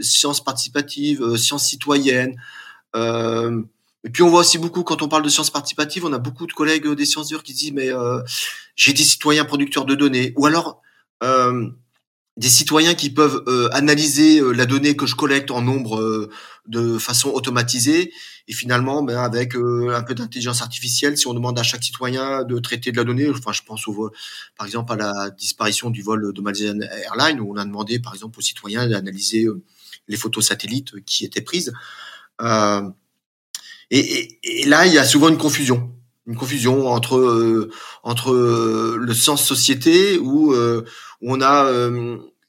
sciences participatives, sciences citoyennes. Euh, et puis on voit aussi beaucoup quand on parle de sciences participatives, on a beaucoup de collègues des sciences dures qui disent mais euh, j'ai des citoyens producteurs de données. Ou alors euh, des citoyens qui peuvent euh, analyser euh, la donnée que je collecte en nombre euh, de façon automatisée. Et finalement ben, avec un peu d'intelligence artificielle si on demande à chaque citoyen de traiter de la donnée enfin je pense au vol par exemple à la disparition du vol de Malaysian Airlines où on a demandé par exemple aux citoyens d'analyser les photos satellites qui étaient prises euh, et, et, là, il y a souvent une confusion, une confusion entre euh, entre euh, le sens société où, euh, où on a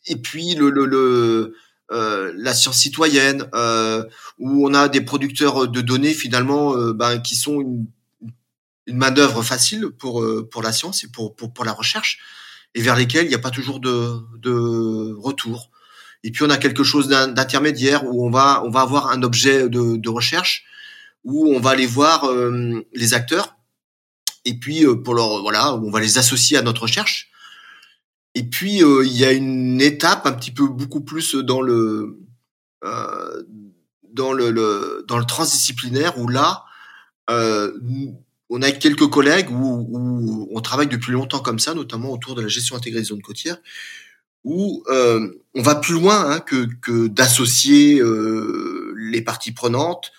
et puis le, le, le la science citoyenne où on a des producteurs de données finalement ben, qui sont une, une main d'œuvre facile pour pour la science et pour, pour pour la recherche et vers lesquels il n'y a pas toujours de de retour. Et puis on a quelque chose d'intermédiaire où on va on va avoir un objet de, de recherche où on va aller voir euh, les acteurs et puis euh, pour leur voilà, on va les associer à notre recherche. Et puis euh, il y a une étape un petit peu beaucoup plus dans le dans le, dans le transdisciplinaire où là on a quelques collègues où, on travaille depuis longtemps comme ça, notamment autour de la gestion intégrée des zones côtières, où on va plus loin hein, que, que d'associer les parties prenantes,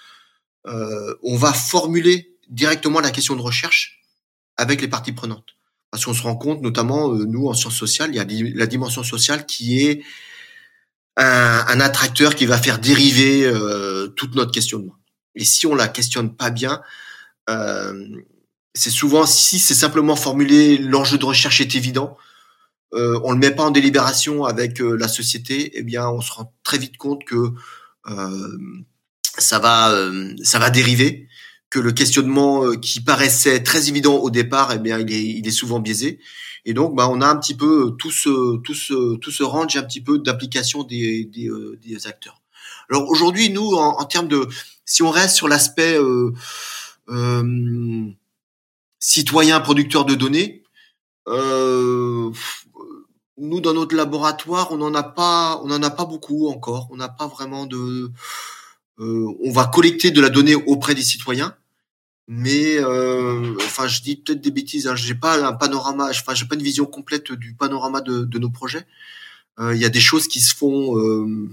on va formuler directement la question de recherche avec les parties prenantes. Parce qu'on se rend compte, notamment euh, nous en sciences sociales, il y a la dimension sociale qui est un, un attracteur qui va faire dériver euh, toute notre questionnement. Et si on la questionne pas bien, euh, c'est souvent si c'est simplement formulé, l'enjeu de recherche est évident, euh, on le met pas en délibération avec euh, la société, eh bien on se rend très vite compte que euh, ça va, euh, ça va dériver, que le questionnement euh, qui paraissait très évident au départ, eh bien, il est, il est souvent biaisé. Et donc, bah, on a un petit peu tout ce, tout ce, tout ce range un petit peu d'application des, des, euh, des, acteurs. Alors aujourd'hui, nous, en, en, termes de, si on reste sur l'aspect euh, euh, citoyen producteur de données, euh, nous dans notre laboratoire, on n'en a pas, on en a pas beaucoup encore. On n'a pas vraiment de euh, on va collecter de la donnée auprès des citoyens, mais euh, enfin je dis peut-être des bêtises. Hein, j'ai pas un panorama, enfin j'ai pas une vision complète du panorama de, nos projets. Euh, il y a des choses qui se font. Euh,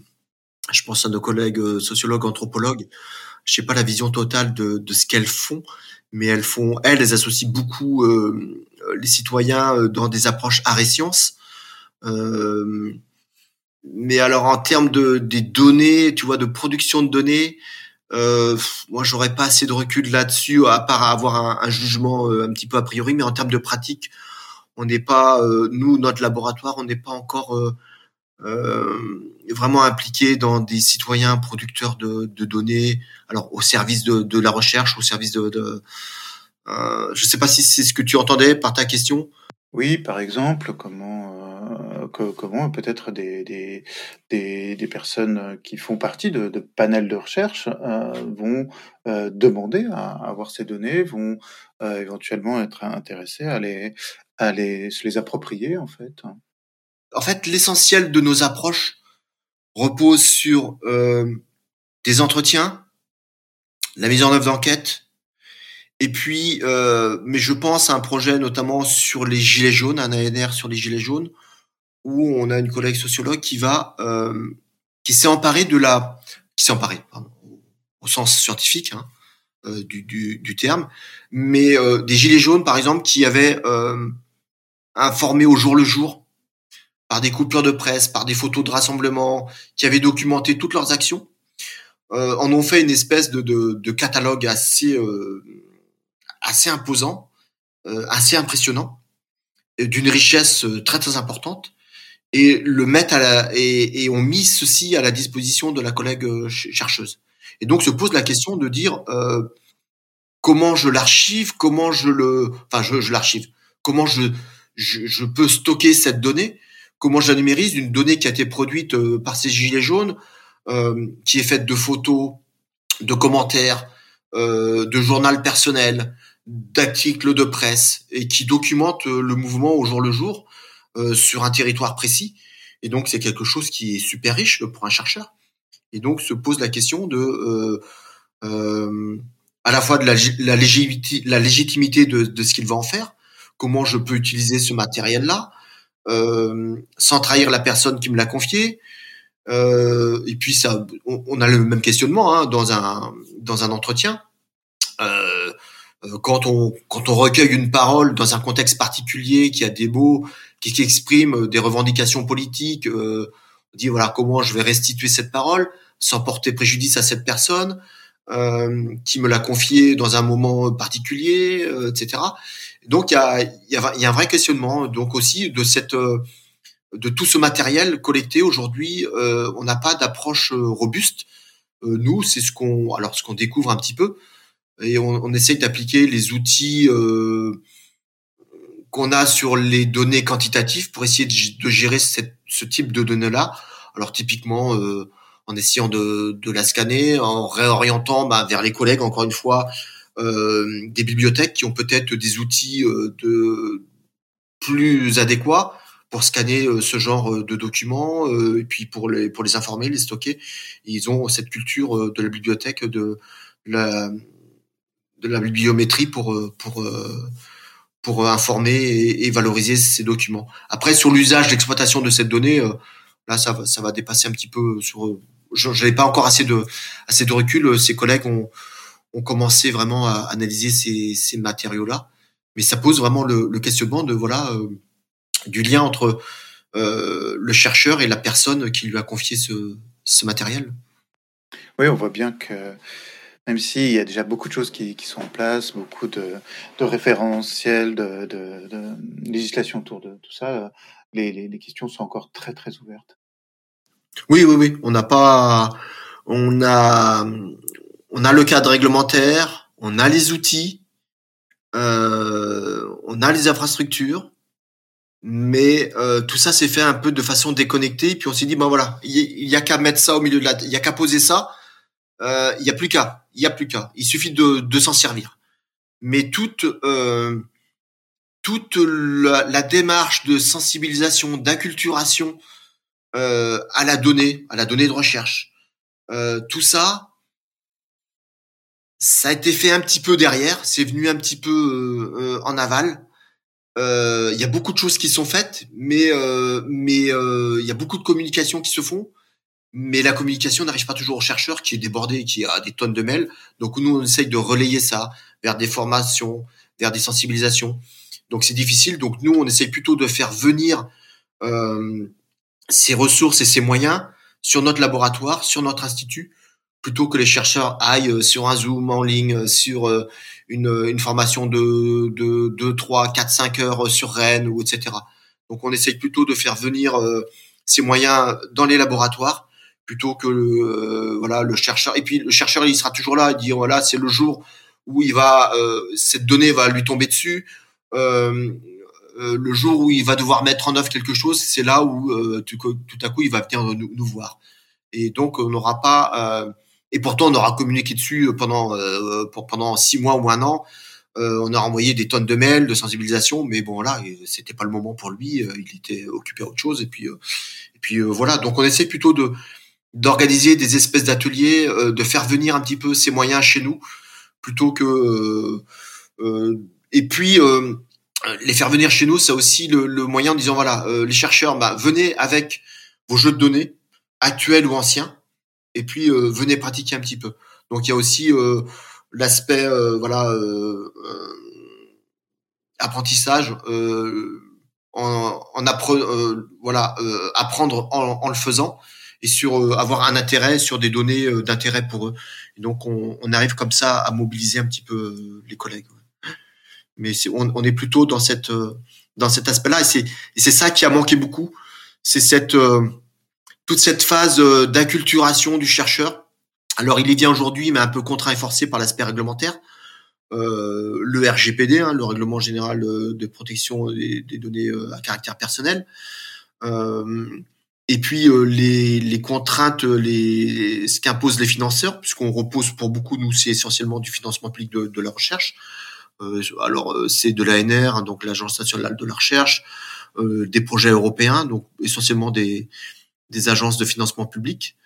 je pense à nos collègues sociologues, anthropologues, je sais pas la vision totale de, ce qu'elles font, mais elles font, elles, associent beaucoup euh, les citoyens euh, dans des approches art et sciences. Euh, mais alors en termes de des données, tu vois, de production de données, euh, moi j'aurais pas assez de recul là-dessus, à part avoir un, un jugement euh, un petit peu a priori. Mais en termes de pratique, on n'est pas, euh, nous, notre laboratoire, on n'est pas encore euh, vraiment impliqué dans des citoyens producteurs de, de, données, alors au service de, de, la recherche, au service de... de euh, je sais pas si c'est ce que tu entendais par ta question. Oui, par exemple, comment euh, que, comment peut-être des, des, des, personnes qui font partie de, panels de recherche euh, vont euh, demander à, avoir ces données, vont éventuellement être intéressés à les, à les, se les approprier en fait. En fait, l'essentiel de nos approches repose sur euh, des entretiens, la mise en œuvre d'enquête, et puis, euh, mais je pense à un projet notamment sur les gilets jaunes, un ANR sur les gilets jaunes, où on a une collègue sociologue qui va, euh, qui s'est emparée de la, qui s'est emparée, au sens scientifique hein, euh, du, du, terme, mais euh, des gilets jaunes par exemple qui avaient informé au jour le jour par des coupures de presse, par des photos de rassemblement, qui avaient documenté toutes leurs actions, en ont fait une espèce de, de, de catalogue assez, assez imposant, assez impressionnant, d'une richesse très très importante, et le mettent à la, et, et ont mis ceci à la disposition de la collègue euh, chercheuse. Et donc se pose la question de dire euh, comment je l'archive, comment je le, enfin je, je l'archive, comment je, je, je peux stocker cette donnée? Comment je la numérise une donnée qui a été produite euh, par ces gilets jaunes, euh, qui est faite de photos, de commentaires, euh, de journal personnel, d'articles de presse et qui documente euh, le mouvement au jour le jour? Euh, sur un territoire précis. Et donc c'est quelque chose qui est super riche pour un chercheur. Et donc se pose la question de euh, à la fois de la, légitimité, de, ce qu'il va en faire, comment je peux utiliser ce matériel-là, euh, sans trahir la personne qui me l'a confié. Euh, et puis ça, on, a le même questionnement hein, dans un dans un entretien. Euh, euh, quand on quand on recueille une parole dans un contexte particulier qui a des mots qui, qui expriment des revendications politiques, euh, dit voilà comment je vais restituer cette parole sans porter préjudice à cette personne euh, qui me l'a confié dans un moment particulier, euh, etc. Donc il y a, y, a, y a, un vrai questionnement donc aussi de cette euh, de tout ce matériel collecté aujourd'hui. Euh, on n'a pas d'approche euh, robuste. Euh, nous, c'est ce qu'on alors ce qu'on découvre un petit peu et on, on essaye d'appliquer les outils qu'on a sur les données quantitatives pour essayer de, gérer ce type de données là. Alors typiquement en essayant de, la scanner, en réorientant bah, vers les collègues encore une fois euh, des bibliothèques qui ont peut-être des outils euh, de plus adéquats pour scanner euh, ce genre de documents et puis pour les pour les informer, les stocker. Ils ont cette culture de la bibliothèque de la bibliométrie pour pour informer et, valoriser ces documents. Après, sur l'usage, l'exploitation de cette donnée, là, ça va, ça va dépasser un petit peu sur. Je n'avais pas encore assez de assez de recul. Ces collègues ont ont commencé vraiment à analyser ces, ces matériaux-là. Mais ça pose vraiment le, le questionnement de voilà euh, du lien entre euh, le chercheur et la personne qui lui a confié ce, ce matériel. Oui, on voit bien que même s'il y a déjà beaucoup de choses qui, qui, sont en place, beaucoup de, de référentiels, de, de, de, législation autour de tout ça, les, les, les, questions sont encore très très ouvertes. Oui, oui, oui. On n'a pas, on a, on a le cadre réglementaire, on a les outils, euh, on a les infrastructures, mais euh, tout ça s'est fait un peu de façon déconnectée. Puis on s'est dit ben voilà, il y, a qu'à mettre ça au milieu de la, il y a qu'à poser ça. Euh, il y a plus qu'à, il y a plus qu'à. Il suffit de, de s'en servir. Mais toute euh, toute la, démarche de sensibilisation, d'inculturation euh, à la donnée, à la donnée de recherche, euh, tout ça, ça a été fait un petit peu derrière, c'est venu un petit peu euh, euh en aval. Il euh, y a beaucoup de choses qui sont faites, mais mais il y a beaucoup de communications qui se font, mais la communication n'arrive pas toujours au chercheur qui est débordé, qui a des tonnes de mails. Donc nous, on essaye de relayer ça vers des formations, vers des sensibilisations. Donc c'est difficile. Donc nous, on essaye plutôt de faire venir euh, ces ressources et ces moyens sur notre laboratoire, sur notre institut, plutôt que les chercheurs aillent euh, sur un Zoom en ligne, euh, sur euh, une, une formation de, de 2, 3, 4, 5 heures sur Rennes, ou etc. Donc on essaye plutôt de faire venir ces moyens dans les laboratoires plutôt que le, voilà le chercheur et puis le chercheur il sera toujours là il dit voilà c'est le jour où il va cette donnée va lui tomber dessus euh, le jour où il va devoir mettre en œuvre quelque chose c'est là où tout, tout, à coup il va venir nous, voir et donc on n'aura pas et pourtant, on aura communiqué dessus euh, pendant euh, pour, pendant six mois ou un an. Euh, on a envoyé des tonnes de mails, de sensibilisation, mais bon là, c'était pas le moment pour lui. il était occupé à autre chose. Et puis, et puis voilà. Donc, on essaie plutôt de d'organiser des espèces d'ateliers, de faire venir un petit peu ces moyens chez nous, plutôt que et puis les faire venir chez nous, c'est aussi le, moyen en disant voilà, les chercheurs, bah, venez avec vos jeux de données actuels ou anciens et puis euh, venez pratiquer un petit peu. Donc il y a aussi euh, l'aspect euh, voilà apprentissage en, en voilà apprendre en, en, le faisant et sur avoir un intérêt sur des données d'intérêt pour eux. Et donc on, arrive comme ça à mobiliser un petit peu les collègues. Mais on, est plutôt dans cette dans cet aspect-là et c'est ça qui a manqué beaucoup, c'est cette toute cette phase euh, d'acculturation du chercheur. Alors il est bien aujourd'hui, mais un peu contraint et forcé par l'aspect réglementaire. Euh, le RGPD, hein, le règlement général euh, de protection des, données à caractère personnel. Et puis les, les, contraintes, les, ce qu'imposent les financeurs, puisqu'on repose pour beaucoup, nous, c'est essentiellement du financement public de, de la recherche. alors c'est de l'ANR, hein, donc l'Agence nationale de la recherche, des projets européens, donc essentiellement des, des agences de financement public.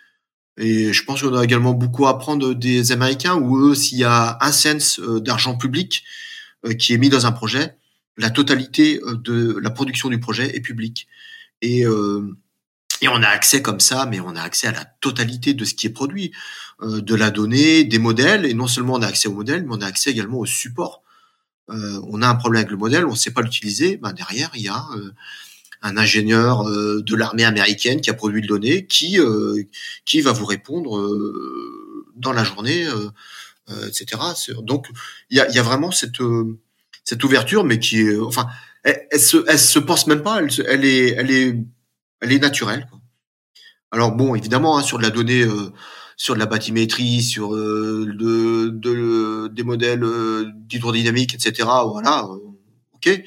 Et je pense qu'on a également beaucoup à apprendre des Américains où eux, s'il y a un sens euh, d'argent public euh, qui est mis dans un projet, la totalité euh, de la production du projet est publique. Et, et on a accès comme ça, mais on a accès à la totalité de ce qui est produit, de la donnée, des modèles. Et non seulement on a accès aux modèles, mais on a accès également au support. on a un problème avec le modèle, on ne sait pas l'utiliser. Ben derrière, il y a un ingénieur euh, de l'armée américaine qui a produit le donné, qui euh, qui va vous répondre euh, dans la journée, etc. Donc il y a, vraiment cette cette ouverture, mais qui est, enfin, elle, se elle se pense même pas, elle est elle est elle est naturelle. Quoi. Alors bon, évidemment, hein, sur de la donnée, sur de la bathymétrie, sur de, de, des modèles d'hydrodynamique, etc. Voilà, ok.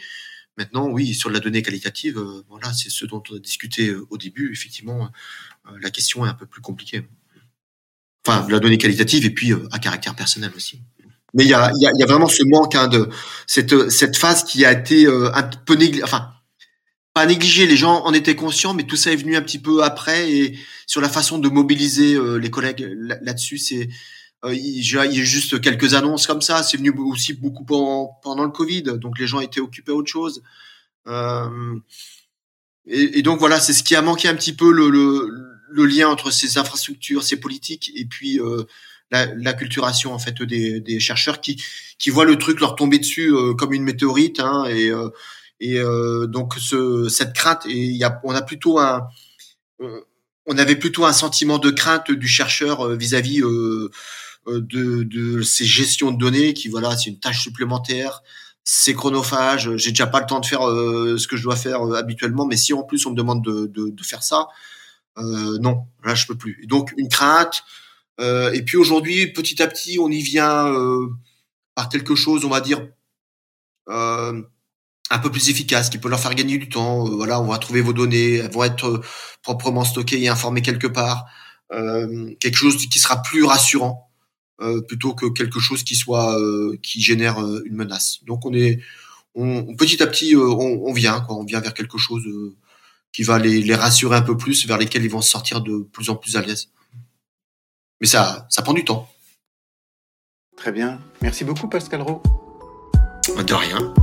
Maintenant, oui, sur la donnée qualitative, euh, voilà, c'est ce dont on a discuté euh, au début. Effectivement, euh, la question est un peu plus compliquée. Enfin, la donnée qualitative et puis à caractère personnel aussi. Mais il y a, y, a, y a, vraiment ce manque hein, de cette, phase qui a été un peu négligée. Pas négligée, les gens en étaient conscients, mais tout ça est venu un petit peu après. Et sur la façon de mobiliser les collègues là-dessus, c'est euh, il, y a juste quelques annonces comme ça. C'est venu aussi beaucoup pendant, pendant, le Covid, donc les gens étaient occupés à autre chose. Euh, et, donc voilà, c'est ce qui a manqué un petit peu le, le, le, lien entre ces infrastructures, ces politiques, et puis euh, la, culturation en fait des, des, chercheurs qui qui voient le truc leur tomber dessus euh, comme une météorite. Hein, et euh, et donc ce, cette crainte, et y a, on a plutôt un on avait plutôt un sentiment de crainte du chercheur vis-à-vis -vis, euh, de, de ces gestions de données qui voilà c'est une tâche supplémentaire c'est chronophage j'ai déjà pas le temps de faire euh, ce que je dois faire euh, habituellement mais si en plus on me demande de, de, de faire ça non là je peux plus. Donc une crainte et puis aujourd'hui petit à petit on y vient par quelque chose on va dire un peu plus efficace, qui peut leur faire gagner du temps. voilà, on va trouver vos données, elles vont être proprement stockées et informées quelque part. Euh, quelque chose qui sera plus rassurant. Euh, plutôt que quelque chose qui soit euh, qui génère euh, une menace. Donc on est on, petit à petit on, on, vient quoi, on vient vers quelque chose qui va les, les rassurer un peu plus, vers lesquels ils vont sortir de plus en plus à l'aise. Mais ça ça prend du temps. Très bien. Merci beaucoup Pascal Rowe. De rien.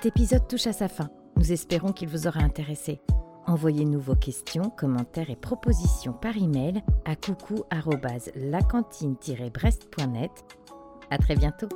Cet épisode touche à sa fin. Nous espérons qu'il vous aura intéressé. Envoyez-nous vos questions, commentaires et propositions par email à coucou@lacantine-brest.net. À très bientôt.